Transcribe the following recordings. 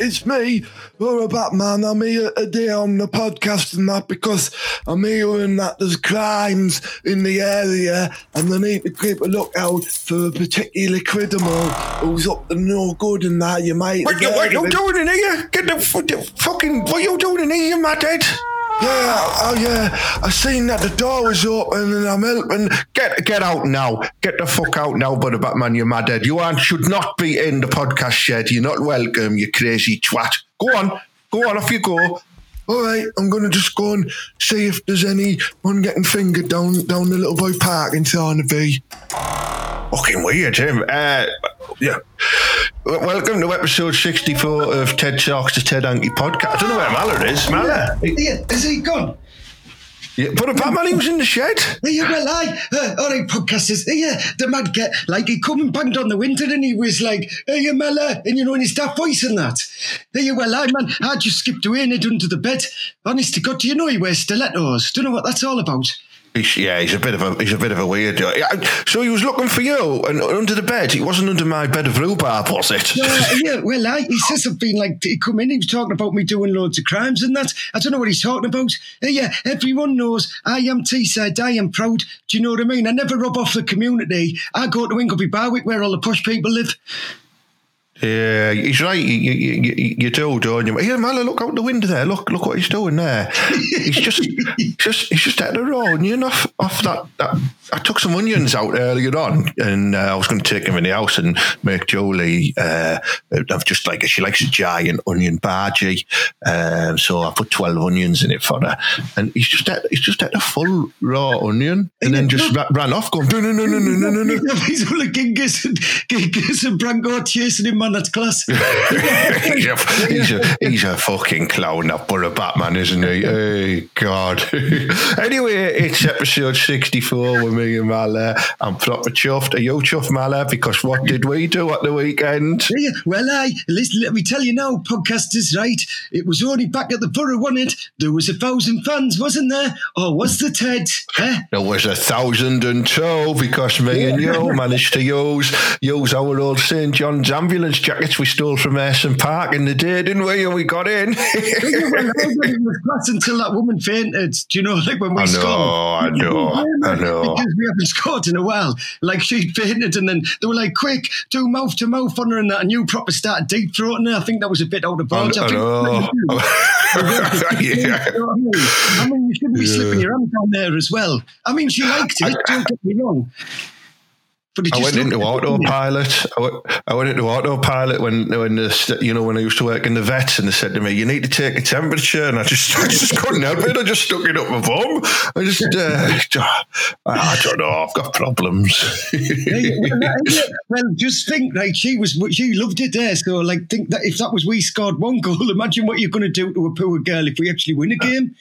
It's me, Laura Batman. I'm here today on the podcast and that because I'm hearing that there's crimes in the area and they need to keep a lookout for a particular criminal who's up to no good and that you might. What you, what you doing in here? Get the, the fucking. What you doing in here, my dad? Yeah, oh yeah. I seen that the door was open and I'm helping. Get get out now. Get the fuck out now, Buddy Batman, you're mad head. You aren't, should not be in the podcast shed. You're not welcome, you crazy twat. Go on. Go on, off you go. All right, I'm gonna just go and see if there's anyone getting fingered down down the little boy park in Thornaby. Fucking weird, Tim. Uh, yeah. Welcome to episode 64 of TED Talks to Ted Hankey podcast. I don't know where Mallet is. Mallet? Yeah, is he gone? Yeah, but Batman, he was in the shed. Well, I, uh, all right, podcasters, yeah, the mad get, like, he come and banged on the window and he was like, hey, you Mella, and you know, in his daft voice and that. Hey, well, I, man, I just skipped away and hid under the bed. Honest to God, do you know he wears stilettos? Don't know what that's all about. He's, yeah, he's a bit of a he's a bit of a weird. Yeah, So he was looking for you and under the bed. It wasn't under my bed of rhubarb, was it? Uh, yeah, well, I, he says I've been like, he come in, he was talking about me doing loads of crimes and that. I don't know what he's talking about. Uh, yeah, everyone knows I am Teesside, I am proud. Do you know what I mean? I never rub off the community. I go to Ingleby Barwick where all the posh people live. Yeah, he's right. You, you, you, you do, don't you? Here, Mala, look out the window there. Look, look what he's doing there. He's just, just, he's just at the raw onion off, off that, that. I took some onions out earlier on, and uh, I was going to take them in the house and make Jolie. Uh, I've just like she likes a giant onion bhaji, um, so I put twelve onions in it for her, and he's just at, he's just at a full raw onion, and then just ra- ran off, going no, no, no, no, no, no, no. He's all like Genghis and, Genghis and Branko chasing him on that class. he's, a, he's, a, he's a fucking clown, that Borough Batman, isn't he? Hey, God. anyway, it's episode 64 with me and Mala. I'm proper chuffed. Are you chuffed, Mala? Because what did we do at the weekend? Yeah, well, I listen. Let me tell you now, podcasters, right? It was only back at the borough, wasn't it? There was a thousand fans, wasn't there? Or was the Ted? Eh? There was a thousand and two because me and you managed to use use our old St. John's ambulance jackets we stole from Ayresome Park in the day, didn't we? And we got in. Yeah, well, I thought it was class until that woman fainted. Do you know, like when we I know, scored? I know, I know. Because we haven't scored in a while. Like she fainted, and then they were like, "Quick, do mouth to mouth on her," and that, and you proper started deep throating her. I think that was a bit out of bounds. I think know. yeah. You know what I mean? You shouldn't be slipping your hand down there as well. I mean, she liked it. Don't get me wrong. I went into autopilot. I went, I went into autopilot when when the, you know when I used to work in the vets and they said to me, "You need to take a temperature," and I just I just couldn't help it. I just stuck it up my bum. I just uh, I don't know. I've got problems. Yeah, yeah, well, just think, like she was, she loved it there. So, like, think that if that was we scored one goal, imagine what you're going to do to a poor girl if we actually win a game.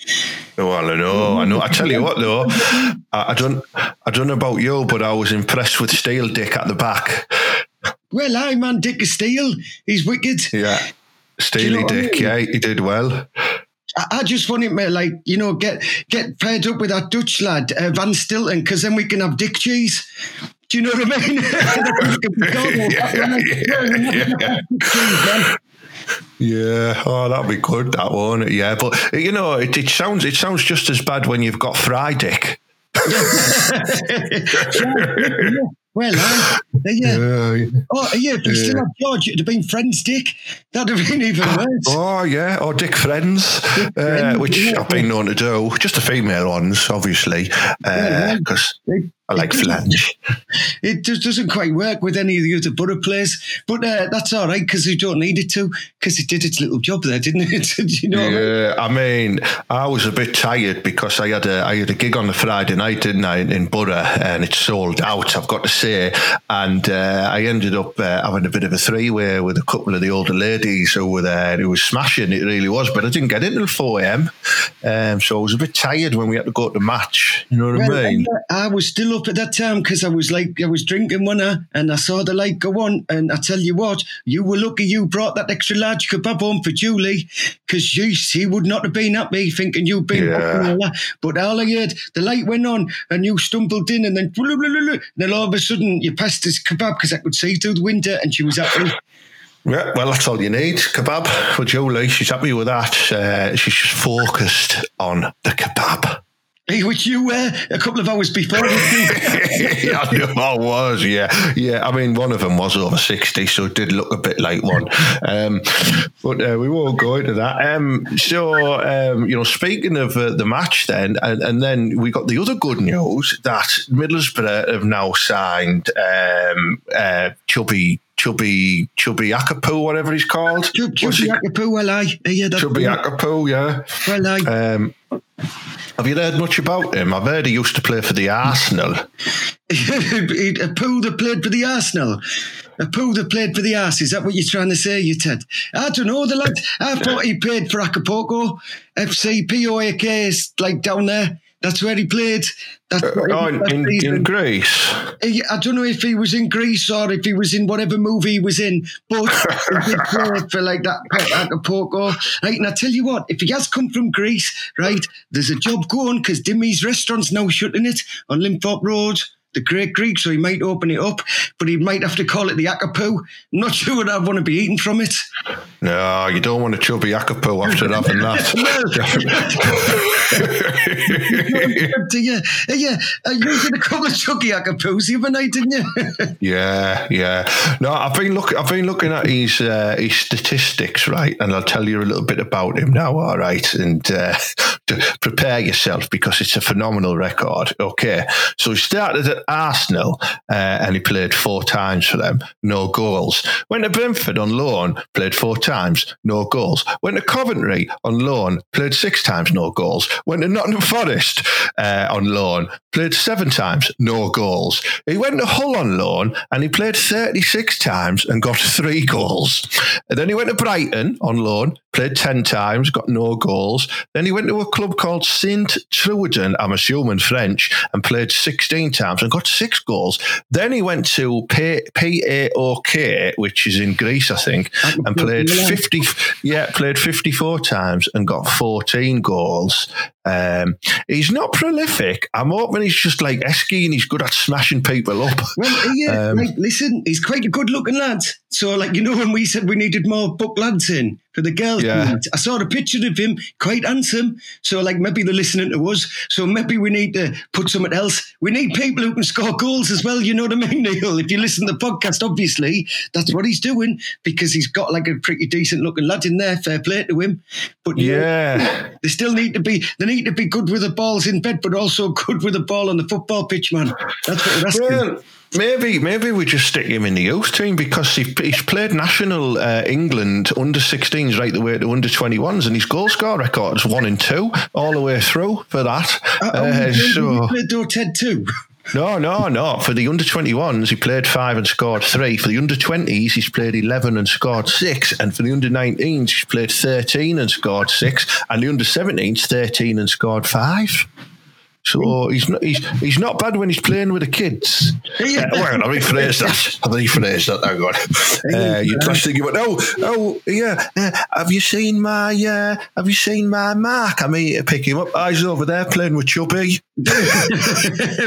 well, I know, I know. I tell you what, though, I, I don't I don't know about you, but I was impressed with Steel Dick at the back. Well, I man, Dick of Steel, he's wicked. Yeah, Steely know what I Dick. mean? Yeah, he did well. I, just want him, uh, like, you know, get get paired up with that Dutch lad, uh, Van Stilton, because then we can have Dick cheese. Do you know what I mean? yeah, Yeah, oh, that'd be good. That won't? Yeah, but you know, it, it sounds it sounds just as bad when you've got fry dick. Well, uh, yeah. Yeah. Oh, yeah, if we still Yeah. had George, it'd have been Friend's Dick. That'd have been even worse. Oh yeah, or Dick Friends, uh, Friends, which yeah. I've been known to do. Just the female ones, obviously, Yeah, because It- I like it- flange. It just doesn't quite work with any of the other borough players, but uh, that's all right because we don't need it to because it did its little job there, didn't it? You know? what I mean? Yeah, I mean, I was a bit tired because I had a I had a gig on the Friday night, didn't I, in Borough, and it sold out. I've got to say. And uh, I ended up uh, having a bit of a three way with a couple of the older ladies who were there. It was smashing, it really was. But I didn't get in until 4 a.m. Um, so I was a bit tired when we had to go to the match. You know what Well, I mean? I was still up at that time because I was like, I was drinking one uh, and I saw the light go on. And I tell you what, you were lucky you brought that extra large kebab home for Julie because she, would not have been at me thinking you'd been Yeah. all. But all I heard, the light went on and you stumbled in and then, blah, blah, blah, and then all of a sudden you passed this kebab because I could see through the window and she was happy. Yeah, well, that's all you need. Kebab for Julie. She's happy with that. Uh, she's just focused on the kebab. Which you were a couple of hours before. yeah, I know I was. Yeah, yeah. I mean, one of them was over sixty, so it did look a bit like one. Um, but uh, we won't go into that. Um, so, um, you know, speaking of uh, the match, then, and, and then we got the other good news that Middlesbrough have now signed um, uh, Chubby. Chubby, Chubby Akapu, whatever he's called. Chubby he- Akapu, well, I. Yeah, that's Chubby Akapu, yeah. Well, I. Um, have you heard much about him? I've heard he used to play for the Arsenal. a poo that played for the Arsenal. A poo that played for the Arse. Is that what you're trying to say, you Ted? I don't know. The lad, I thought he played for Acapulco. FC POAK like down there. That's where he played. That's uh, he Oh, in, in, in Greece. He- I don't know if he was in Greece or if he was in whatever movie he was in, but he did play for like that Acapulco. Right, and I tell you what, if he has come from Greece, right, there's a job going because Dimmy's restaurant's now shutting it on Linthorpe Road. The Great Greek, so he might open it up, but he might have to call it the Akapu. I'm not sure what I'd want to be eating from it. No, you don't want a chubby Akapu after having that. Do you? Uh, yeah, uh, you did a couple of chuggy Akapus the other night, didn't you? yeah, yeah. No, I've been looking. I've been looking at his uh, his statistics, right, and I'll tell you a little bit about him now. All right, and uh, prepare yourself because it's a phenomenal record. Okay, so he started at Arsenal uh, and he played four times for them, no goals. Went to Brentford on loan, played four times, no goals. Went to Coventry on loan, played six times, no goals. Went to Nottingham Forest uh, on loan, played seven times, no goals. He went to Hull on loan and he played 36 times and got three goals. And then he went to Brighton on loan, played 10 times, got no goals. Then he went to a club called Saint Truiden, I'm assuming French, and played 16 times and got six goals. Then he went to PAOK, which is in Greece, I think, and played 50, yeah, played 54 times and got 14 goals. Um, he's not prolific. I'm hoping he's just like Esky and he's good at smashing people up. Well, yeah, Um, like, listen, he's quite a good looking lad. So, like, you know, when we said we needed more book lads in for the girls, Yeah. I saw a picture of him, quite handsome. So, like, maybe they're listening to us. So, maybe we need to put something else. We need people who can score goals as well. You know what I mean, Neil? If you listen to the podcast, obviously, that's what he's doing because he's got like a pretty decent looking lad in there. Fair play to him. But yeah. Yeah. They still need to be. They need to be good with the balls in bed, but also good with the ball on the football pitch, man. That's what we're asking. Well, maybe maybe we just stick him in the youth team because he, he's played national uh, England under 16s right the way to under 21s, and his goal score record is one and two all the way through for that. Uh, Uh, so played Door Ted too. no, no, no. For the under 21s, he played five and scored three. For the under 20s, he's played 11 and scored six. And for the under 19s, he's played 13 and scored six. And the under 17s, 13 and scored five. So he's not he's he's not bad when he's playing with the kids. Yeah. Uh, well, I rephrase that. I rephrase that. Hang on. Uh, you plus thinking, oh, oh, yeah. Uh, have you seen my uh, Have you seen my mark? I mean, to pick him up. Oh, he's over there playing with Chubby. yeah,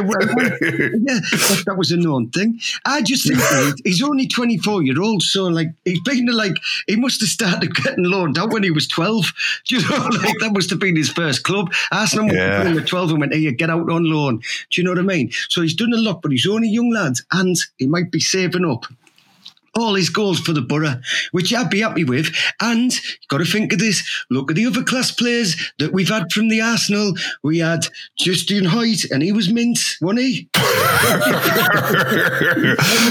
that, that was a known thing. I just think he's only 24 year old, so like he's been like he must have started getting loaned out when he was 12. Do you know, like that must have been his first club. Arsenal must Yeah. have been 12 and went, "Hey, get out on loan." Do you know what I mean? So he's done a lot, but he's only young lad, and he might be saving up. All his goals for the borough, which I'd be happy with. And you've got to think of this. Look at the other class players that we've had from the Arsenal. We had Justin Hoyte, and he was mint, wasn't he?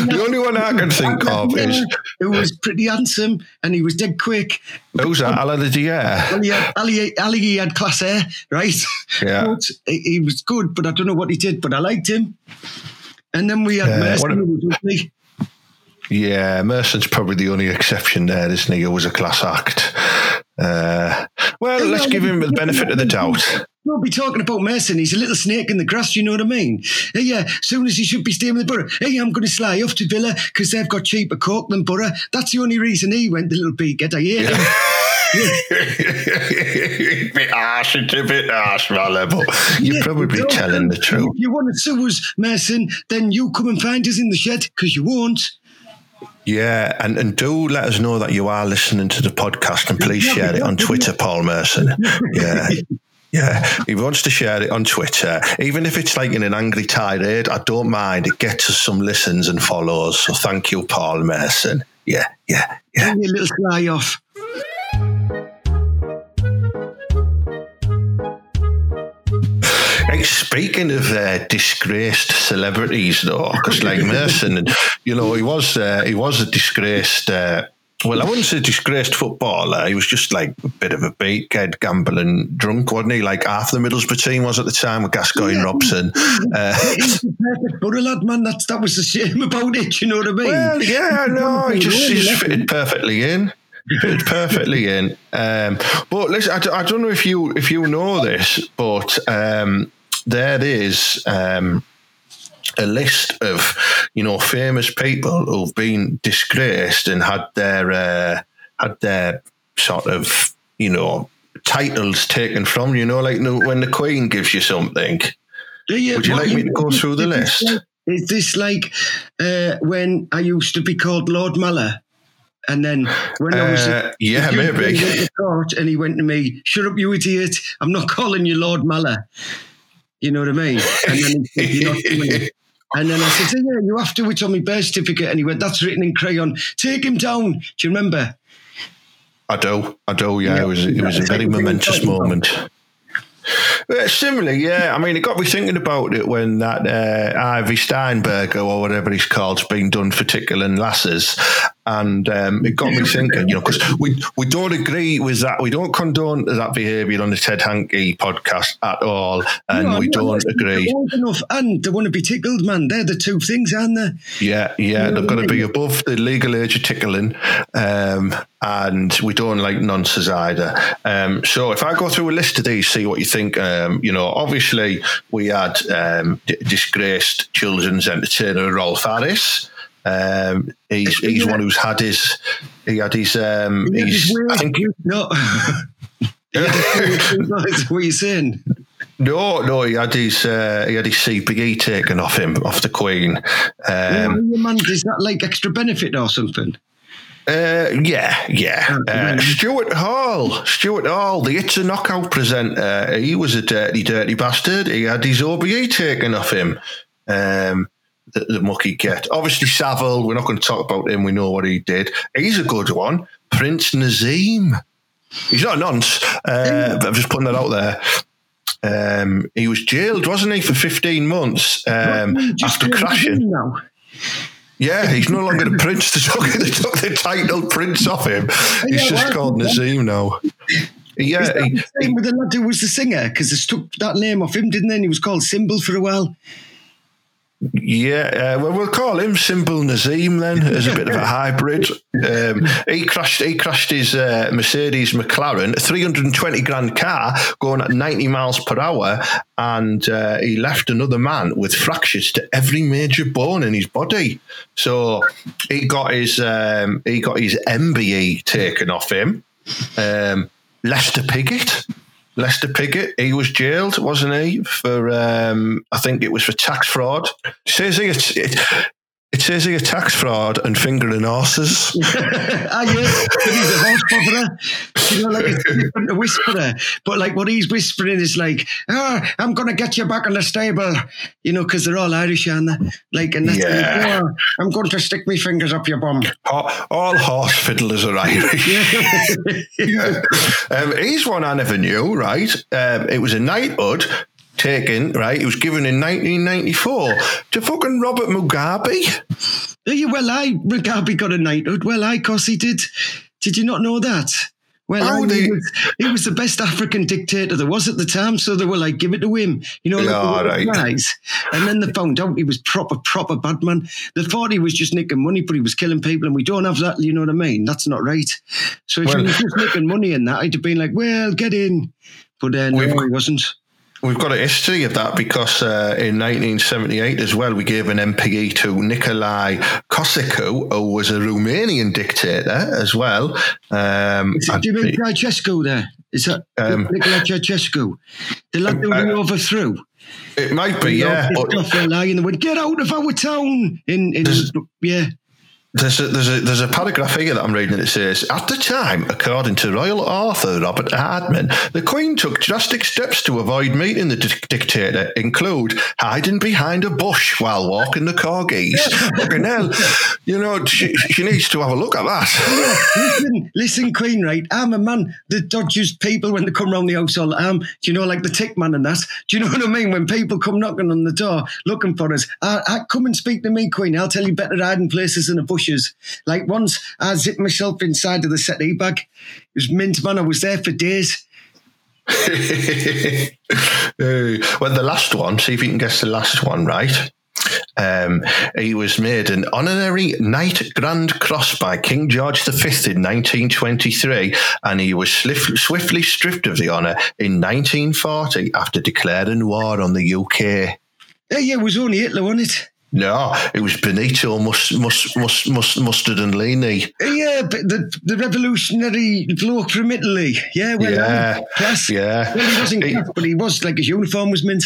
the only one I can think of is who was pretty handsome and he was dead quick. who's that? Aliadière. Well, he had, Ali, Ali he had class air, right? Yeah. But he, was good, but I don't know what he did, but I liked him. And then we had Yeah, Mercy, what a- who was lovely. Yeah, Merson's probably the only exception there, isn't he? It was a class act. Uh, well, let's give him the benefit of the doubt. We'll be talking about Merson. He's a little snake in the grass, you know what I mean? Hey, yeah, soon as he should be staying with Borough. Hey, I'm going to sly off to Villa because they've got cheaper coke than Borough. That's the only reason he went, the little beakhead. I hate him. bit harsh, it's a bit harsh, you're Yeah, probably telling the truth. If you want to sue us, Merson, then you come and find us in the shed because you won't. Yeah, and, and do let us know that you are listening to the podcast and please share it on Twitter, Paul Merson. Yeah. Yeah, he wants to share it on Twitter, even if it's like in an angry tirade. I don't mind. It gets us some listens and follows. So thank you, Paul Merson. Yeah, yeah, yeah. Give me a little sly off. Hey, speaking of uh, disgraced celebrities, though, because like Merson, you know, he was uh, he was a disgraced. Uh, well, I wouldn't say disgraced footballer. He was just like a bit of a beakhead, gambling drunk, wasn't he? Like half the Middlesbrough team was at the time with Gascoigne Yeah. Robson. Uh, He's the perfect Borough lad, man. That's, that was the shame about it, you know what I mean? well, yeah, no, he just he's fitted perfectly in. Fitted perfectly in. Um, but listen, I don't know if you if you know this, but um, there is um, a list of you know famous people who've been disgraced and had their uh, had their sort of you know titles taken from you know like when the Queen gives you something. Yeah, Would you like me to go through the list? like- Is this like uh, when I used to be called Lord Maller? And then when I was Uh, yeah, he maybe. went to court and he went to me, "Shut up, you idiot! I'm not calling you Lord Maller." You know what I mean? And then he said, "You're not doing it." And then I said, "Yeah, you have to. It's on my birth certificate." And he went, "That's written in crayon. Take him down." Do you remember? I do, I do. Yeah, Yeah. it was it was a very momentous moment. Similarly, yeah. I mean, it got me thinking about it when that uh, Ivy Steinberger or whatever he's called's been done for tickling lasses, and um, it got me thinking. You know, because we we don't agree with that. We don't condone that behaviour on the Ted Hankey podcast at all, and No, we no, don't agree. Enough, and they want to be tickled, man. They're the two things, aren't they? Yeah, yeah, they've got to be above the legal age of tickling, um, and we don't like nonsense either. Um, so if I go through a list of these, see what you think. Um, you know, obviously we had um, d- disgraced children's entertainer Rolf Harris. Um, he's he's one who's had his he had his um, Yeah, he's. I think No. That's what you're saying. no no he had his uh, he had his CBE taken off him off the Queen. Um, Yeah, man, is that like extra benefit or something? Uh, yeah, yeah. Uh, Stuart Hall, Stuart Hall, the It's a Knockout presenter. He was a dirty, dirty bastard. He had his OBE taken off him. Um, the, the mucky get. Obviously, Savile. We're not going to talk about him. We know what he did. He's a good one. Prince Naseem. He's not a nonce. Uh, but I'm just putting that out there. Um, he was jailed, wasn't he, for 15 months um, after crashing. Yeah, he's no longer the prince. They took, they took the title prince off him. He's Yeah, just well, called Naseem now. Yeah, he, with the lad who was the singer? Because they took that name off him, didn't they? And he was called Symbol for a while. Yeah. Uh, well, we'll call him Simple Naseem then, as a bit of a hybrid. Um, he crashed. He crashed his uh, Mercedes McLaren, a 320 grand car, going at 90 miles per hour, and uh, he left another man with fractures to every major bone in his body. So he got his um, he got his MBE taken off him. Um, Lester Piggott. Lester Piggott, he was jailed, wasn't he? For um, I think it was for tax fraud. It says he it, says he tax fraud and fingering horses. ah, yes, but he's a horse bufferer. You know, like it's different to whisperer. But like what he's whispering is like, ah, I'm going to get you back in the stable. You know, because they're all Irish, aren't they? Like, and that's Yeah. "Oh, I'm going to stick my fingers up your bum. All horse fiddlers are Irish. yeah. um, he's one I never knew, right? Um, it was a knighthood taken, right? It was given in 1994 to fucking Robert Mugabe. Yeah, well, I, Mugabe got a knighthood. Well, I, course he did. Did you not know that? Well, I- they- he, was, he was the best African dictator there was at the time, so they were like, give it to him. You know, like Yeah, right. guys. And then they found out he was proper, proper bad man. They thought he was just nicking money, but he was killing people, and we don't have that, you know what I mean? That's not right. So if Well- he was just making money in that, I'd have been like, well, get in. But uh, no, he wasn't. We've got a history of that because uh, in 1978 as well, we gave an MPE to Nicolae Cosicu, who was a Romanian dictator as well. Um, Is it, do you mean Ceausescu there? Is that Um, Nicola Ceausescu? The lad who uh, we overthrew? it might be, yeah. But Off their line and they went, get out of our town. In, in yeah. There's a, there's a there's a paragraph here that I'm reading that says at the time, according to royal author Robert Hardman, the Queen took drastic steps to avoid meeting the dic- dictator, include hiding behind a bush while walking the corgis. Fucking hell, you know she, she needs to have a look at that. listen, listen, Queen, right? I'm a man that dodges people when they come round the house all the time. Do you know, like the tick man and that? Do you know what I mean? When people come knocking on the door looking for us, I, I come and speak to me, Queen. I'll tell you better hiding places in the bushes. Like once I zipped myself inside of the settee bag. It was mint, man. I was there for days. Well, the last one, see if you can guess the last one right. Um, he was made an honorary Knight Grand Cross by King George V in 1923, and he was swift, swiftly stripped of the honour in 1940 after declaring war on the UK. Yeah, yeah, it was only Hitler, wasn't it? No, it was Benito Mus, Mus, Mus, Mus, Mustard and Leany. Yeah, but the the revolutionary bloke from Italy. Yeah, well, Yeah, class. yeah. Well, he wasn't class, but he was like his uniform was mint.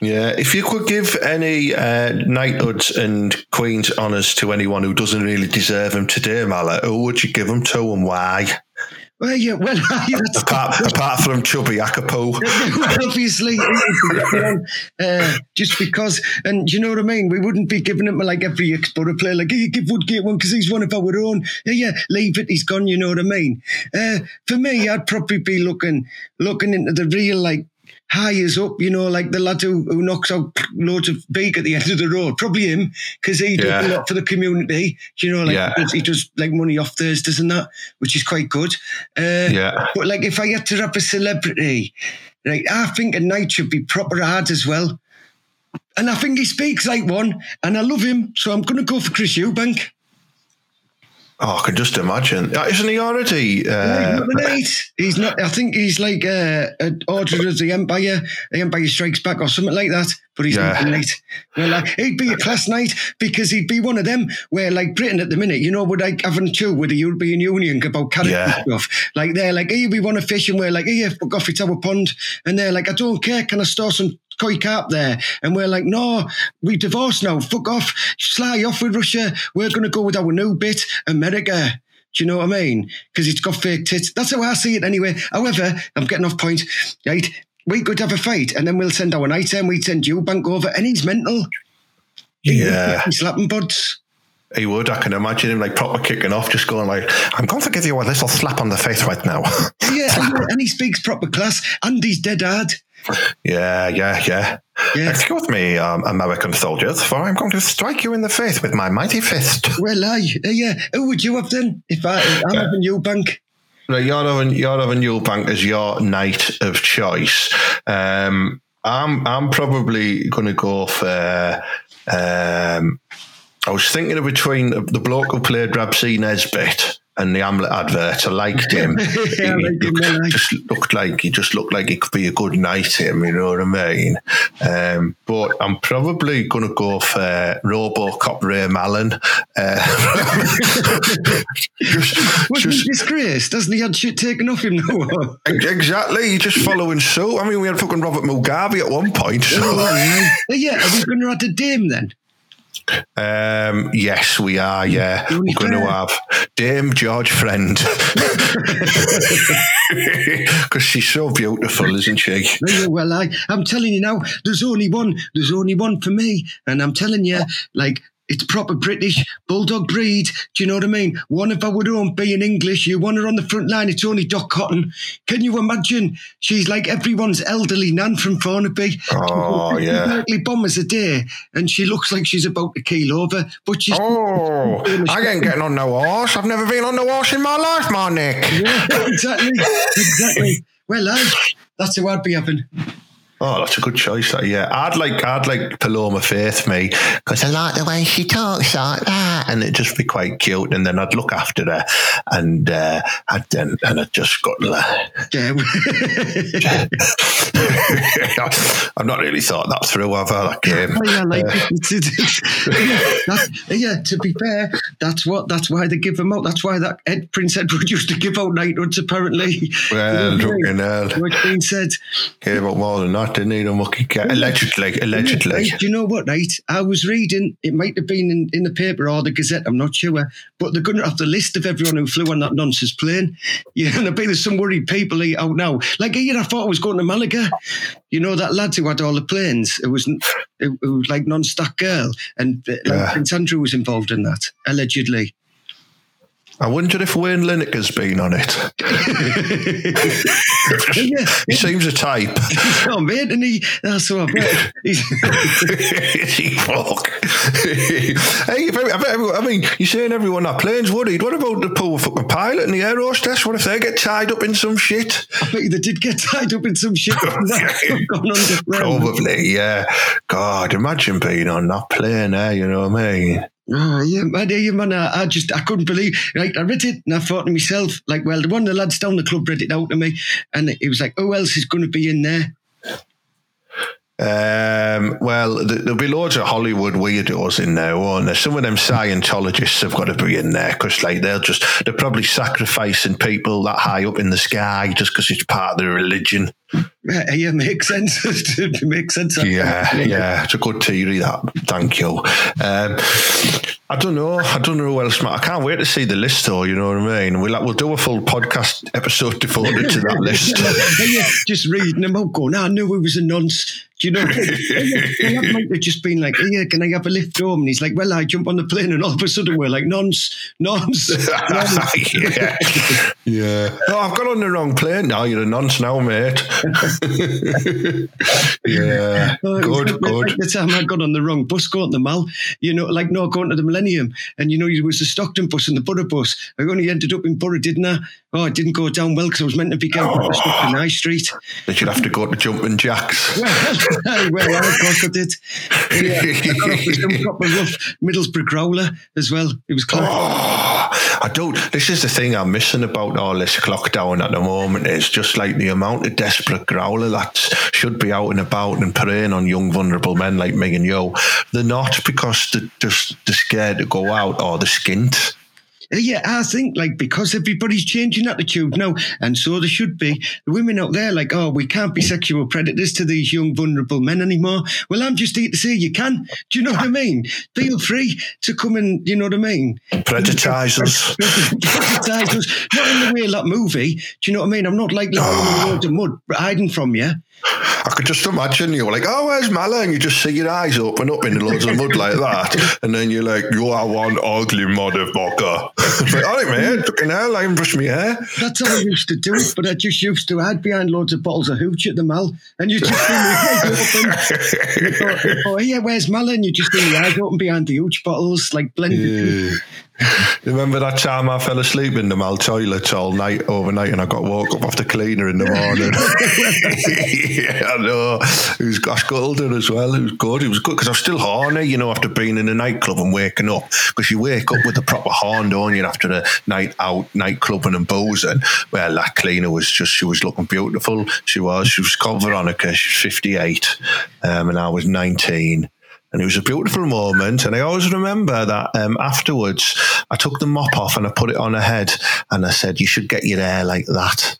Yeah, if you could give any uh, knighthoods and queen's honours to anyone who doesn't really deserve them today, Mala, who would you give them to and why? Well, yeah, well, Apart, apart from Chubby well, obviously, uh, just because, and you know what I mean? We wouldn't be giving him like every exporter player, like, hey, give Woodgate one because he's one of our own. Yeah, yeah, leave it, he's gone, you know what I mean? Uh, for me, I'd probably be looking looking into the real, like, hires up, you know, like the lad who, who knocks out loads of beak at the end of the road. Probably him, because he does a lot for the community. You know, like Yeah. he, does, he does like money off Thursdays and that, which is quite good. Uh, Yeah. but like if I had to have a celebrity, like I think a knight should be proper hard as well. And I think he speaks like one, and I love him, so I'm going to go for Chris Eubank. Oh, I can just imagine. Uh, Isn't he already? Uh, not a knight. He's not. I think he's like uh, an order of the Empire. The Empire Strikes Back or something like that. But he's not Yeah. a knight. Well, like, he'd be a class knight because he'd be one of them where, like Britain at the minute, you know, would like having a chill with the European Union about carrots Yeah. stuff. Like they're like, hey, we want to fish, and we're like, hey, fuck off, it's our pond. And they're like, I don't care. Can I store some? Koi carp there, and we're like, no, we divorced now. Fuck off, sly off with Russia. We're going to go with our new bit, America. Do you know what I mean? Because it's got fake tits. That's how I see it anyway. However, I'm getting off point. Right? We could have a fight and then we'll send our knight and we'd send Eubank over and he's mental. yeah, He's slapping buds. he would. I can imagine him like proper kicking off, just going like, "I'm going to give you a little slap on the face right now." Yeah, and, and he speaks proper class and he's dead hard. Yeah, yeah, yeah. Yeah. Excuse me, um, American soldiers, for I'm going to strike you in the face with my mighty fist. Well, I, uh, yeah. Who would you have then? If I, I'm having Eubank. Right, you're having you're having Eubank as your knight of choice. Um, I'm I'm probably going to go for. Um, I was thinking of between the bloke who played Rab C. Nesbitt and the Hamlet advert. I liked him. Yeah, he like him, just looked like he just looked like he could be a good knight. Him, you know what I mean? Um, but I'm probably going to go for RoboCop Ray Mallon. Uh, just, just, he disgraced? Doesn't he had shit taken off him? Ex- Exactly, you're just following suit. I mean, we had fucking Robert Mugabe at one point. So. Uh, yeah, are we going to have a dame then? Um, yes, we are. Yeah, we're going to have Dame George Friend because she's so beautiful, isn't she? Well, I, I'm telling you now, there's only one. There's only one for me, and I'm telling you, like It's proper British bulldog breed. Do you know what I mean? One of our own being English. You want her on the front line. It's only Dot Cotton. Can you imagine? She's like everyone's elderly nan from Thornaby. Oh, yeah. Berkeley bombers a day, and she looks like she's about to keel over. But she's Oh, I ain't getting on no horse. I've never been on no horse in my life, my Nick. Yeah, exactly, exactly. Well, that's who I'd be having. Oh, that's a good choice. That, yeah, I'd like I'd like Paloma Faith me because I like the way she talks like that, and it'd just be quite cute. And then I'd look after her, and uh, I'd then and I'd just got. Yeah. I've not really thought that through. Have I? That game. Oh, yeah, like, it's- yeah, yeah, to be fair, that's what that's why they give them out. That's why that Ed Prince Edward used to give out knighthoods, apparently. Well, fucking hell. What's been said. Gave up more than that, didn't he? The mucky cat. Allegedly, allegedly. Right, do you know what, right? I was reading, it might have been in, in the paper or the Gazette, I'm not sure, but they're going to have the list of everyone who flew on that nonsense plane. Yeah, and I bet there's some worried people out now. Like, yeah, I thought I was going to Malaga. You know, that lad who had all the planes, it was, it, it was like non-stock girl. And uh, like, Yeah. Prince Andrew was involved in that, allegedly. I wonder if Wayne Lineker's been on it. Yeah. he seems a type. oh, mate, and he, that's what I bet. He's, Is he fuck? hey, every- I, everyone, I mean, you're saying everyone that plane's worried. What about the poor fucking pilot and the air hostess? What if they get tied up in some shit? I bet they did get tied up in some shit. Probably, yeah. God, imagine being on that plane there, you know what I mean? Oh, yeah, man, yeah, man. I, I just, I couldn't believe. Like, I read it and I thought to myself, like, well, one of the lads down the club read it out to me, and it was like, who else is going to be in there? Um, well, there'll be loads of Hollywood weirdos in there, won't there? Some of them Scientologists have got to be in there because, like, they'll just, they're probably sacrificing people that high up in the sky just because it's part of their religion. Yeah, yeah makes sense. it makes sense. Yeah, yeah, it's a good theory. That, thank you. Um, I don't know. I don't know who else. I can't wait to see the list, though. You know what I mean? We'll we'll do a full podcast episode devoted to that list. yeah, just reading them out, going, "Ah, I knew it was a nonce. Do you know? yeah, that might have just been like, yeah, can I have a lift home? And he's like, well, I jump on the plane, and all of a sudden we're like, nonce, nonce. nonce. yeah, yeah. Oh, I've got on the wrong plane now. You're a nonce now, mate. yeah, Oh, good, like- good. like the time I got on the wrong bus going to the mall, you know, like no going to the Millennium, and you know, it was the Stockton bus and the Borough bus. I only ended up in Borough, didn't I? Oh, it didn't go down well because I was meant to be going to Stockton High Street. That you'd have to go to Jumping Jacks. Well, well, of course I did. Yeah, I got off with some proper rough Middlesbrough growler as well. It was close. Oh, I don't. This is the thing I'm missing about all this lockdown at the moment. It's just like the amount of desperate growler that should be out and about and preying on young vulnerable men like me and you. They're not because they're just they're scared to go out or they're skint. Uh, yeah, I think like because everybody's changing attitude now, and so there should be. The women out there, like, oh, we can't be sexual predators to these young vulnerable men anymore. Well, I'm just here to say you can. Do you know what I mean? Feel free to come and, you know what I mean? Predatizers. Predatise us. Not in the way of that movie. Do you know what I mean? I'm not like living in loads of mud hiding from you. I could just imagine you were like, oh, where's Mala? And you just see your eyes open up in loads of mud like that. And then you're like, you are one ugly motherfucker. Like, all right, man, fucking hell, I can brush my hair. That's how I used to do it, but I just used to hide behind loads of bottles of hooch at the mall, and you just see me eyes open. You thought, you thought, oh, yeah, where's Mal? And you just see my eyes open behind the hooch bottles, like blended. Remember that time I fell asleep in the mall toilets all night, overnight, and I got woke up off the cleaner in the morning? yeah, I know. It was I scolded as well. It was good. It was good because I was still horny, you know, after being in a nightclub and waking up. Because you wake up with the proper horn, don't you, after a night out, nightclubbing and boozing. Well, that cleaner was just, she was looking beautiful. She was. She was called Veronica. She was 58, um, and I was 19. And it was a beautiful moment. And I always remember that um, afterwards, I took the mop off and I put it on her head. And I said, You should get your hair like that.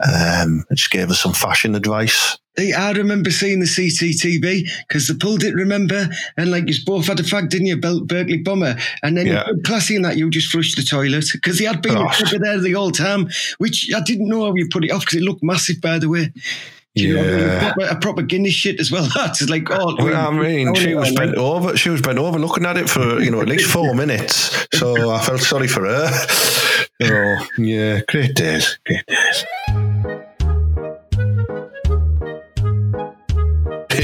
Um, I just gave her some fashion advice. I remember seeing the CCTV because they pulled it, remember? And like you both had a fag, didn't you, Bel- Berkeley Bomber? And then Yeah. classy in that, you just flushed the toilet because he had been over there the whole time, which I didn't know how you put it off because it looked massive, by the way. You I mean? Yeah. A proper, Guinness shit as well. That's like, oh, I mean, oh, she was bent over. She was bent over looking at it for you know at least four minutes. So I felt sorry for her. Oh yeah, great days, great days.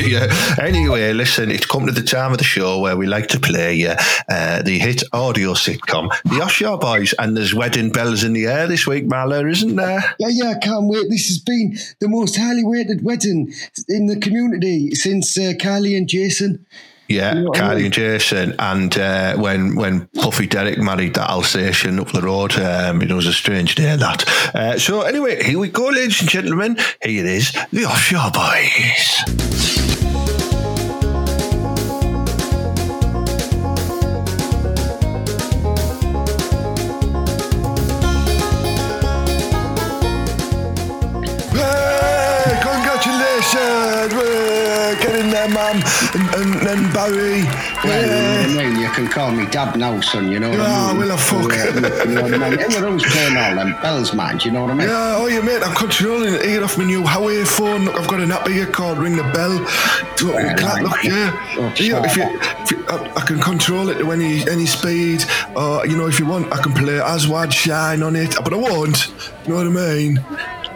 Yeah. Anyway, listen, it's come to the time of the show where we like to play uh, uh, the hit audio sitcom, The Offshore Boys, and there's wedding bells in the air this week, Marla, isn't there? Yeah, yeah, I can't wait. This has been the most highly rated wedding in the community since uh, Kylie and Jason. Yeah, You know I Kylie mean? and Jason, and uh, when when Puffy Derek married that Alsatian up the road, um, it was a strange day that. Uh, so anyway, here we go, ladies and gentlemen. Here it is, the Offshore Boys. There, mum. And, and, and Barry. Well. I mean, you can call me Dad now, son. You know what Ah, I mean? well, I fuck. Yeah, you know what I mean? Everyone's playing all them bells, man. Do you know what I mean? Yeah, oh yeah, mate, I'm controlling it here off my new Huawei phone. Look, I've got an app here called Ring the Bell. Do Right, clap, right. look, yeah. Oh, yeah if you, if you, I, I can control it to any any speed. Uh, you know, if you want, I can play Aswad Shine on it, but I won't. You know what I mean?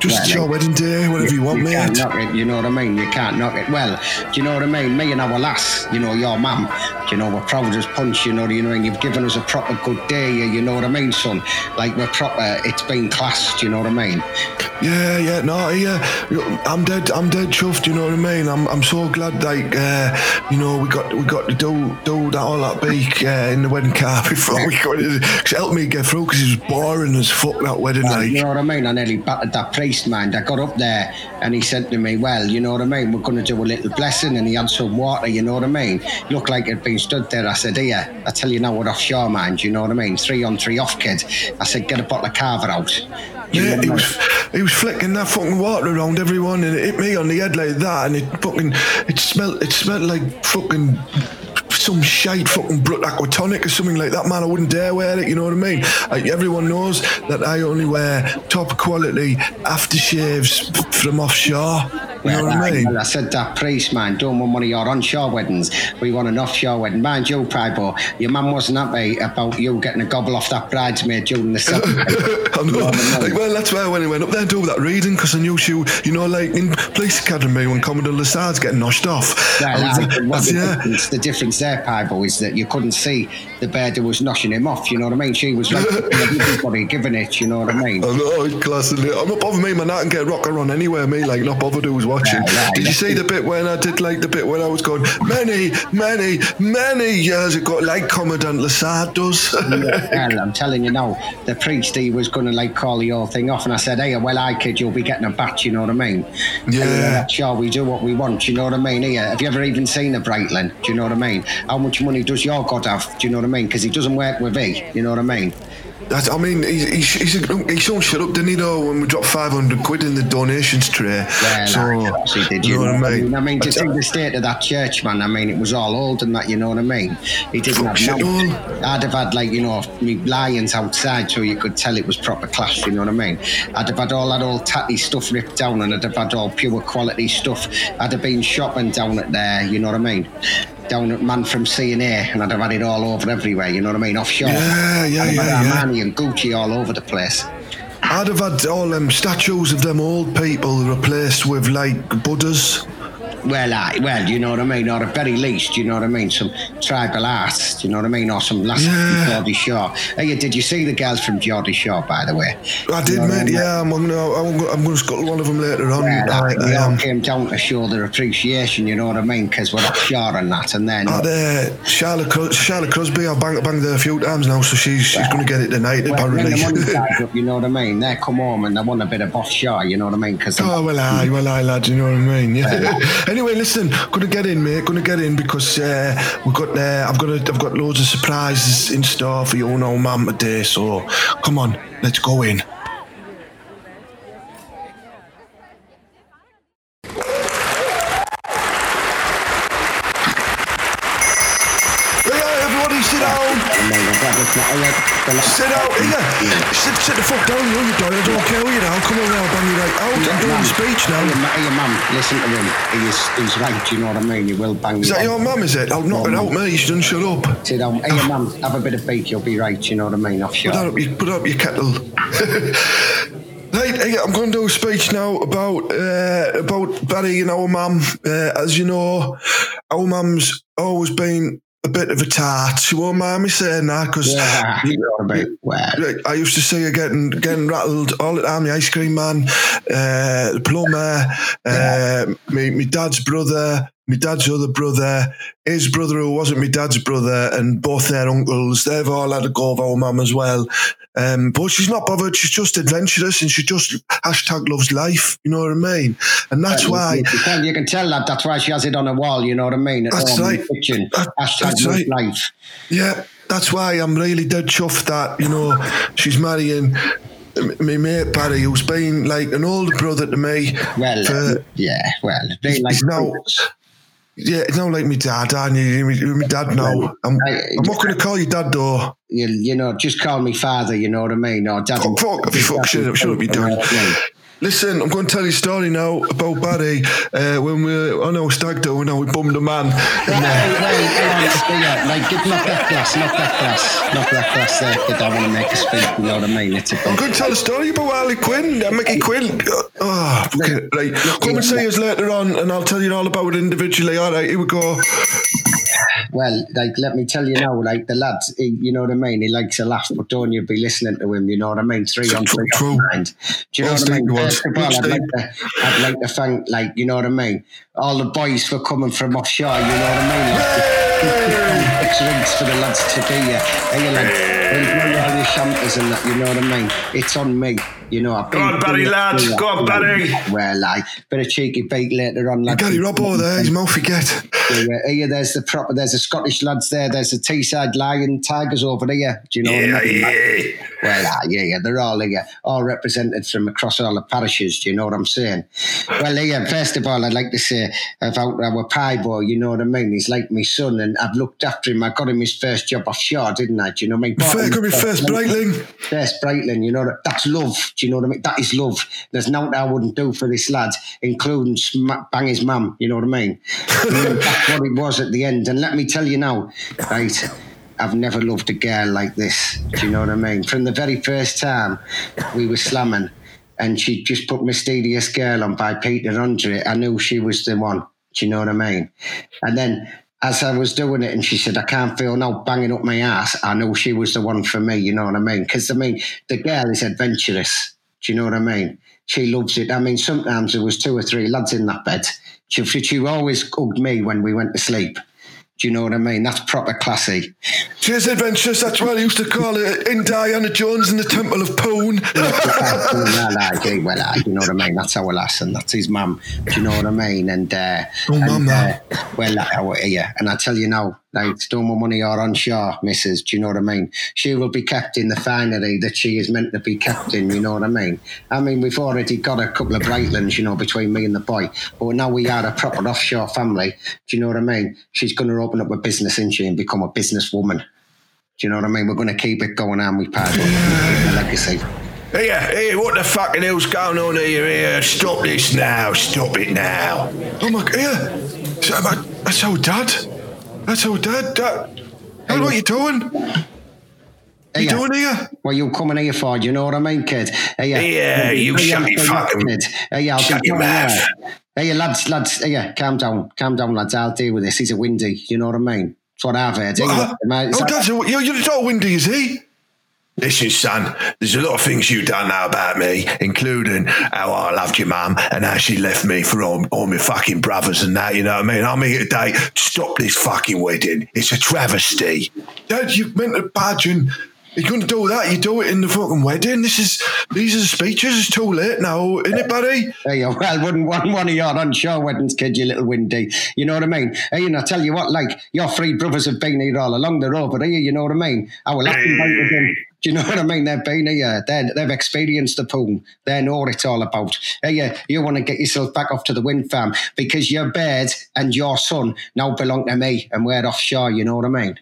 Just Right, your wedding day, whatever you, want, you mate. can't knock it, you know what I mean? You can't knock it. Well, do you know what I mean? Me and our lass, you know, your mum, you know, we're proud as punch, you know, you know, and you've given us a proper good day, you you know what I mean, son? Like, we're proper, it's been classed, you know what I mean? Yeah, yeah, no, yeah. I'm dead. I'm dead chuffed. You know what I mean? I'm, I'm so glad. Like, uh, you know, we got we got to do do that all that beak uh, in the wedding car before we got it. 'Cause it helped me get through because it was boring as fuck that wedding Well, like. you know what I mean? I nearly battered that priest, man. I got up there and he said to me, Well, you know what I mean? We're going to do a little blessing. And he had some water, you know what I mean? Looked like it'd been stood there. I said, Here, I tell you now, we're offshore, man. Do you know what I mean? Three on three off, kid. I said, Get a bottle of carver out. Do you know Yeah, what he was he was flicking that fucking water around everyone, and it hit me on the head like that, and it fucking it smelled it smelled like fucking some shite fucking Brut Aquatonic or something like that, man. I wouldn't dare wear it. You know what I mean? Everyone knows that I only wear top quality aftershaves from offshore. You know Well, what I mean? well, I said that priest, man, don't want one of your onshore weddings. We want an offshore wedding. Mind you, Pribo, your mum wasn't happy about you getting a gobble off that bridesmaid during the. I know. Like, well, that's why when I went up there and do that reading, because I knew she, you know, like in Police Academy when Commodore Lassard's getting noshed off. I was like, that's- the, yeah. difference, the difference there, Pibo, is that you couldn't see the bird that was noshing him off. You know what I mean? She was like everybody giving it. You know what I mean? I know, class. I'm not bothered me, man. I can get rocker on anywhere, me. Like, not bothered who's watching. Yeah, yeah, did you see the bit when I did, like, the bit when I was going, many, many, many years ago, like Commandant Lassard does? well, I'm telling you now, the priest he was going to like call the whole thing off, and I said, "Hey, well, I kid, you'll be getting a batch." You know what I mean? Yeah. Sure, we do what we want. You know what I mean? Here, have you ever even seen a Breitling? Do you know what I mean? How much money does your God have? Do you know what I mean? Because he doesn't work with me. You know what I mean? That's, I mean, he's, he's, he's, a, he's so shut up, didn't he, though, when we dropped 500 quid in the donations tray. Well, so, course did. you know what I mean? I mean, to I- see the state of that church, man. I mean, it was all old and that. You know what I mean? He didn't have Shit, no. I'd have had like you know me lions outside, so you could tell it was proper class. You know what I mean? I'd have had all that old tatty stuff ripped down, and I'd have had all pure quality stuff. I'd have been shopping down at there. You know what I mean? Down at Man from C and I'd have had it all over everywhere. You know what I mean? Offshore. Yeah, yeah, I'd have yeah, had yeah. Armani and Gucci all over the place. I'd have had all them statues of them old people replaced with, like, Buddhas. Well, I, well, you know what I mean, or at very least, you know what I mean, some tribal arts, you know what I mean, or some last Yeah. Geordie Shore. Hey, did you see the girls from Geordie Shore, by the way? I did, You know what I mate. mean? Yeah, I'm gonna, I'm gonna, I'm gonna scuttle one of them later on. Well, I, I, I they all am. came down to show their appreciation, you know what I mean, because we're offshore and that, and then. Oh, there, Charlotte, Charlotte Crosby. I've banged, banged her a few times now, so she's she's going to get it tonight, well, when apparently. the money up, you know what I mean? They come home and they want a bit of Boss offshore, you know what I mean? Because oh well, aye, well, aye, lad. You know what I mean? Yeah. anyway, listen, gonna get in, mate. Gonna get in because uh, we've got uh, I've got a, I've got loads of surprises in store for you and old man today. So come on, let's go in. Sit down. Yeah. Sit, sit the fuck down, you, you don't, I don't care you now. Come on now, bang you right out. I'm doing speech now. Hey, your mum, listen to him. He is, he's right, you know what I mean? He will bang Is that your mum, is it? I'll knock it out, mate. She doesn't shut up. Sit down. Hey, your mum, have a bit of beak, you'll be right, you know what I mean? Put Offshore. that up, you, put up your kettle. Right, I'm going to do a speech now about uh, about Barry and our mum. Uh, as you know, our mum's always been a bit of a tart. She won't mind me saying that because Yeah, you I mean? Well, Like, I used to see her getting getting rattled all the time. The ice cream man, uh, the plumber, uh, me, me dad's brother, my dad's other brother, his brother who wasn't my dad's brother, and both their uncles. They've all had a go of our mum as well. Um, but she's not bothered. She's just adventurous, and she just hashtag loves life. You know what I mean? And that's why. You can, you can tell that. That's why she has it on the wall. You know what I mean? At That's home in right. the kitchen. That- Hashtag that's live right. life. Yeah, that's why I'm really dead chuffed that, you know, she's marrying m- my mate Barry, who's been like an older brother to me. Well, for, yeah, well, they he's like now, yeah, it's now like my dad, aren't you? You're my- dad now. I'm, I- I'm not going to call you dad, though. you, you know, just call me father. You know what I mean? Or dad. Fuck, fuck, fuck, shut up, shut up, You dad. What I mean? Listen, I'm going to tell you a story now about Barry. Uh, when we were on our stag do, and we bummed a man. Right, And, uh, right, yeah, like, get, knock that glass, knock that glass, knock that glass there, because I want to make a speech, you know what I mean? It's a I'm going to tell a story about Harley Quinn, uh, Mickey Quinn. Oh, okay, right. Come and see us later on, and I'll tell you all about it individually. All right, here we go. Well, like, let me tell you now, like, the lad, he, eh, you know what I mean? He likes a laugh, but don't you be listening to him, you know what I mean? Three on three true. Do you know what I mean? First of all, I'd like, to, I'd like to thank, like, you know what I mean? All the boys for coming from offshore, you know what I mean? Like, drinks for the lads to be here. Hey, lads, enjoy all your shanters and that, you know what I mean? It's on me. You know, I've Go on, Barry, lads. Go on, Barry. Well, like, bit of cheeky beat later on, lads. Gary Robbo there, his mouth forget. Here, there's the proper. There's the Scottish lads there. There's the Teesside Lion Tigers over there. Do you know Yeah, what I mean? yeah. Well, ah, yeah, yeah, they're all here, all represented from across all the parishes. Do you know what I'm saying? Well, yeah, first of all, I'd like to say about our pie boy. You know what I mean? He's like my son, and I've looked after him. I got him his first job offshore, didn't I? Do you know what I mean? Bought Him could be first Breitling. First Breitling, you know, that- that's love. Do you know what I mean? That is love. There's nothing I wouldn't do for this lad, including sma- bang his mum. You know what I mean? That's what it was at the end. And let me tell you now, right? I've never loved a girl like this. Do you know what I mean? From the very first time we were slamming, and she just put Mysterious Girl on by Peter Andre, I knew she was the one. Do you know what I mean? And then as I was doing it, and she said, I can't feel no banging up my ass, I know she was the one for me. You know what I mean? Because, I mean, the girl is adventurous. Do you know what I mean? She loves it. I mean, sometimes there was two or three lads in that bed. She, she always hugged me when we went to sleep. Do you know what I mean? That's proper classy. Cheers, adventurous. That's what I used to call it Indiana Jones in the Temple of Poon. well, uh, you know what I mean. That's our lass, and that's his mum. Do you know what I mean? And uh, Oh, and, mum, uh, well, yeah. And I tell you now, like, don't more money or onshore, Missus. Do you know what I mean? She will be kept in the finery that she is meant to be kept in. You know what I mean? I mean, we've already got a couple of Breitlings, you know, between me and the boy, but now we are a proper offshore family. Do you know what I mean? She's going to open up a business, isn't she, and become a businesswoman. Do you know what I mean? We're going to keep it going on with Paddy. Legacy. Hey, hey, what the fucking hell's going on here? Stop this now. Stop it now. Oh my god, yeah. That's dad. That's our dad. Dad. Dad, what are you doing? Uh, what you doing here? What you coming here for? You know what I mean, kid? Hey, uh, yeah, Yeah, you Hey, uh, shut yeah, your hey, fucking- kid. Hey, yeah, I'll shut your mouth. Hey, yeah, lads, lads. Hey, yeah, calm down, calm down, lads. I'll deal with this. He's a windy. You know what I mean? That's what I've heard. Hey, Uh, mate, oh, that- so you're, you're not windy, is he? Listen, son, there's a lot of things you don't know about me, including how I loved your mum and how she left me for all, all my fucking brothers and that, you know what I mean? I'm here today to stop this fucking wedding. It's a travesty. Dad, you meant to badge and you're going to do that. You do it in the fucking wedding. This is these are the speeches. It's too late now, isn't it, buddy? Hey, yeah, well, wouldn't want one of your onshore weddings, kid, you little windy. You know what I mean? Hey, and I tell you what, like, your three brothers have been here all along. They're over here, you know what I mean? I will have to invite them. Do you know what I mean? They've been here. They're, they've experienced the pool. They know what it's all about. Hey, yeah, you want to get yourself back off to the wind farm because your bird and your son now belong to me and we're offshore, you know what I mean?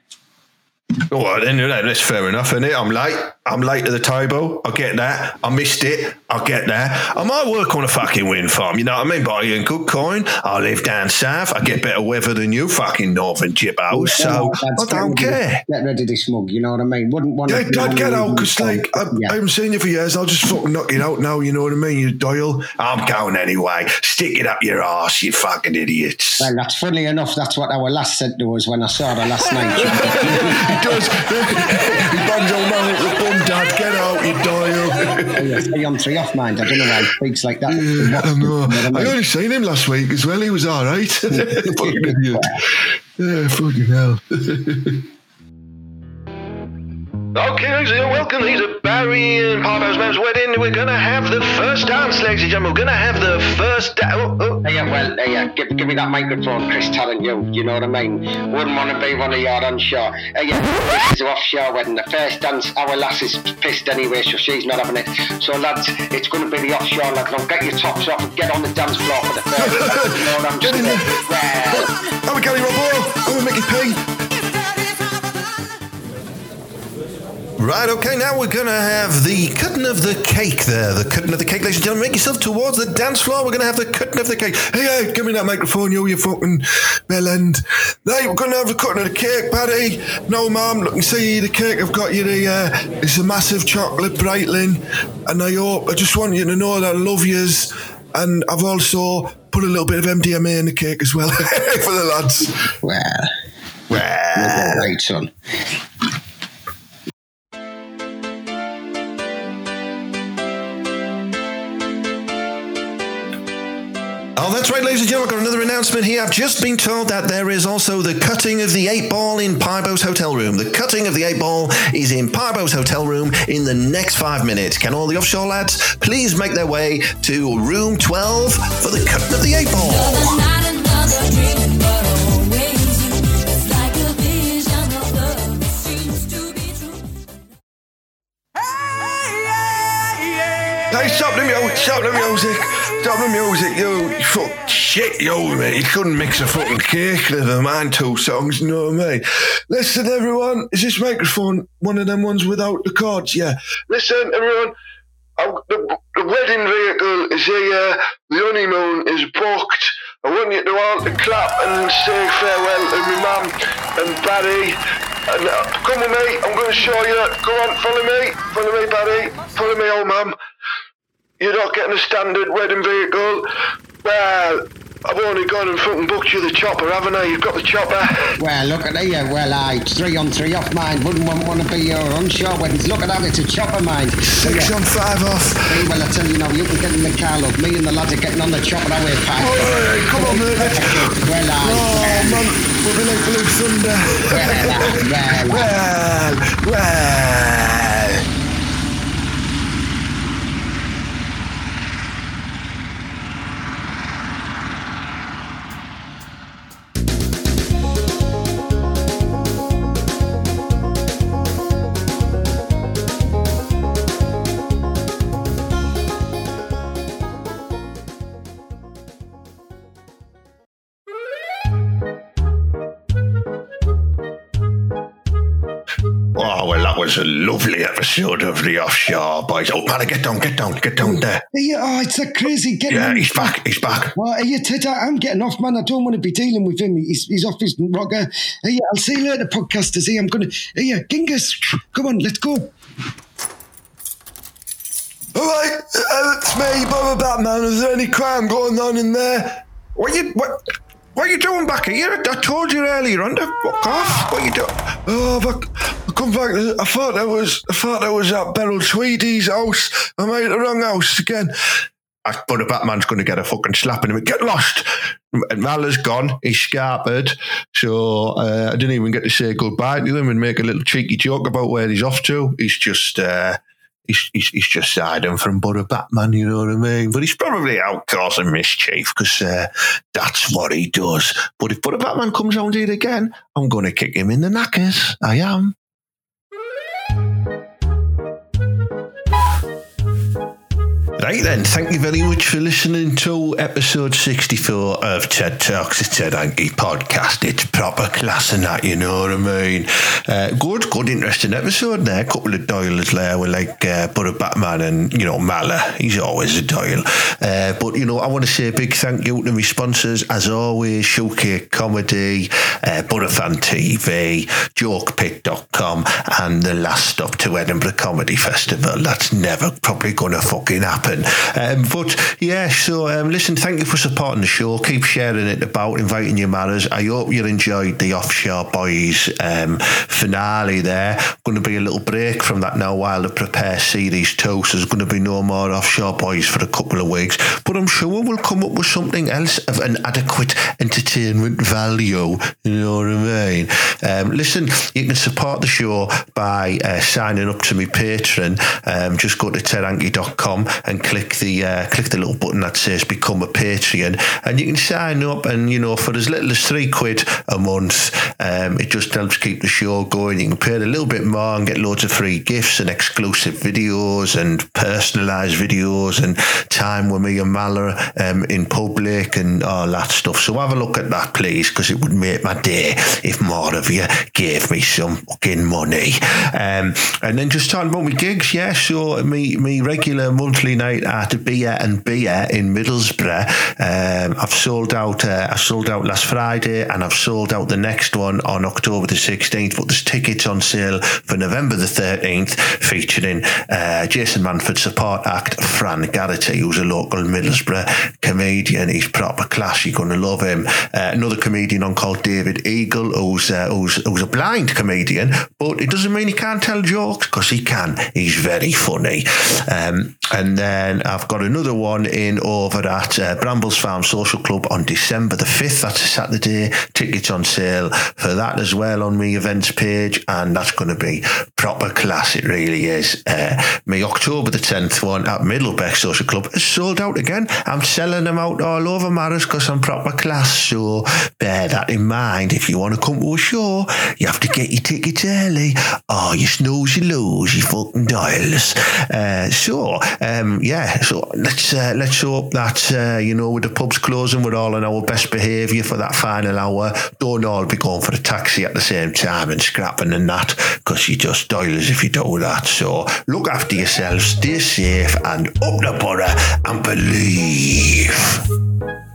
Well, then that's fair enough, isn't it? I'm late. I'm late to the table. I get that. I missed it. I get that. I might work on a fucking wind farm. You know what I mean? But I earn good coin. I live down south. I get better weather than you, fucking northern jibbos. So I don't care. Get rid of this mug, you know what I mean? Wouldn't want Yeah, to. Dad, get out, because, like, I, Yeah. I haven't seen you for years. I'll just fucking knock you out now, you know what I mean, you Doyle? I'm going anyway. Stick it up your ass, you fucking idiots. Well, that's funny enough. That's what our last said to us when I saw her last night. he does. he bangs old man at the bum, Dad. Get out, you Three on three off, mind. I don't know why he speaks like that. Yeah, I know. I only seen him last week as well. He was all right. fucking. Yeah, fucking hell. Okay, ladies and gentlemen, welcome. These are Barry and Papa's man's wedding. We're going to have the first dance, ladies and gentlemen. We're going to have the first dance. Oh, oh. Yeah, well, uh, yeah, give, give me that microphone, Chris Tarrant, you, you know what I mean? Wouldn't want to be one of your onshore. Uh, yeah, this is an offshore wedding. The first dance, our lass is pissed anyway, so she's not having it. So, lads, it's going to be the offshore, lads. Now, get your tops off and get on the dance floor for the first dance. You know what I'm Get in saying? Well, I'm Gary Robbo. I'm a Mickey P. Right, okay, now we're going to have the cutting of the cake there. The cutting of the cake, ladies and gentlemen. Make yourself towards the dance floor. We're going to have the cutting of the cake. Hey, hey, give me that microphone, you, you fucking bellend. Right, we're going to have the cutting of the cake, Paddy. No, ma'am, look and see the cake I've got you the, uh, it's a massive chocolate Breitling. And I hope, I just want you to know that I love yous. And I've also put a little bit of MDMA in the cake as well for the lads. well, Well, right, son. Oh, that's right, ladies and gentlemen. I've got another announcement here. I've just been told that there is also the cutting of the eight ball in Pybo's hotel room. The cutting of the eight ball is in Pybo's hotel room in the next five minutes. Can all the offshore lads please make their way to room 12 for the cutting of the eight ball? Hey, stop the music, stop the music, stop the music, you, you fuck shit, you, mate. You couldn't mix a fucking cake, never mind two songs, you know? Listen, everyone, is this microphone one of them ones without the cords? Yeah. Listen, everyone, the, the wedding vehicle is here, the honeymoon is booked. I want you to all to clap and say farewell to my mum and Barry. And uh, come with me, I'm going to show you. Come on, follow me, follow me, Barry, follow me, old mum. You're not getting a standard wedding vehicle. Well, I've only gone and fucking booked you the chopper, haven't I? You've got the chopper. Well, look at here. Well, I three on three off, mind. Wouldn't want, want to be your onshore weddings. Look at that, it's a chopper, mind. Six on five off. Hey, well, I tell you now, you can get in the car, look. Me and the lads are getting on the chopper that way, Pat. Oh, hey, come on, mate. Well, I. Oh, man, we'll be like Blue Thunder. Well, well, well, well. Oh, well, was a lovely episode of the offshore boys. Oh, man, get down, get down, get down there. Hey, oh, it's a crazy getting Yeah, on. he's back, he's back. Oh, hey, Ted, I'm getting off, man. I don't want to be dealing with him. He's, he's off his rocker. Hey, I'll see you later, podcasters. Hey, I'm going to. Hey, Genghis, come on, let's go. All right, uh, it's me, Bubba Batman. Is there any crime going on in there? What you, what, what are you doing back here? I told you earlier on to fuck off. What are you doing? Oh, but I come back. I thought that was. I thought that was at Beryl Tweedy's house. I made the wrong house again. I, but the Batman's going to get a fucking slap in him. Get lost. And Mala's gone. He's scarpered. So uh, I didn't even get to say goodbye to him and make a little cheeky joke about where he's off to. He's just. Uh, He's, he's, he's just hiding from Butter Batman, you know what I mean? But he's probably out causing mischief because uh, that's what he does. But if Butter Batman comes round here again, I'm going to kick him in the knackers. I am. Right then, thank you very much for listening to episode 64 of TED Talks. It's Ted Hankey podcast. It's proper class and that, you know what I mean? Uh, good, good, interesting episode there. A couple of Doyles there with like uh, Butter Batman and, you know, Mala. He's always a Doyle. Uh, but, you know, I want to say a big thank you to my sponsors, as always, Showcase Comedy, uh, Butterfan TV, JokePit.com, and the last stop to Edinburgh Comedy Festival. That's never probably going to fucking happen. Um, but yeah, so um, listen, thank you for supporting the show. Keep sharing it about, inviting your matters. I hope you enjoyed the Offshore Boys um, finale there. Going to be a little break from that now while I prepare series two. So there's going to be no more Offshore Boys for a couple of weeks. But I'm sure we'll come up with something else of an adequate entertainment value. You know what I mean? Um, listen, you can support the show by uh, signing up to my Patreon. Um, just go to tedhankey.com and click the uh, click the little button that says become a Patreon, and you can sign up. And you know, for as little as three quid a month, um, it just helps keep the show going. You can pay a little bit more and get loads of free gifts and exclusive videos and personalised videos and time with me and Mala um, in public and all that stuff. So have a look at that, please, because it would make my day if more of you gave me some fucking money. Um, and then just talking about my gigs, yeah. So me me regular monthly night at Beer and Beer in Middlesbrough. Um, I've sold out. Uh, I sold out last Friday, and I've sold out the next one on October the sixteenth. But there's tickets on sale for November the thirteenth, featuring uh, Jason Manford support act Fran Garrity, who's a local Middlesbrough comedian. He's proper class. You're going to love him. Uh, another comedian on called David Eagle, who's, uh, who's who's a blind comedian, but it doesn't mean he can't tell jokes because he can. He's very funny. Um, and then I've got another one in over at uh, Brambles Farm Social Club on December the 5th. That's a Saturday. Tickets on sale for that as well on my events page. And that's going to be proper class. It really is. Uh, my October the 10th one at Middlebeck Social Club is sold out again. I'm selling them out all over Maris because I'm proper class. So bear that in mind. If you want to come to a show, you have to get your tickets early. Oh, you snooze, you lose, you fucking dials. Uh, so, um, yeah, so let's uh, let's hope that, uh, you know, with the pubs closing, we're all on our best behaviour for that final hour. Don't all be going for a taxi at the same time and scrapping and that because you just dials if you do that. So look after yourselves, stay safe, and up the butter and believe.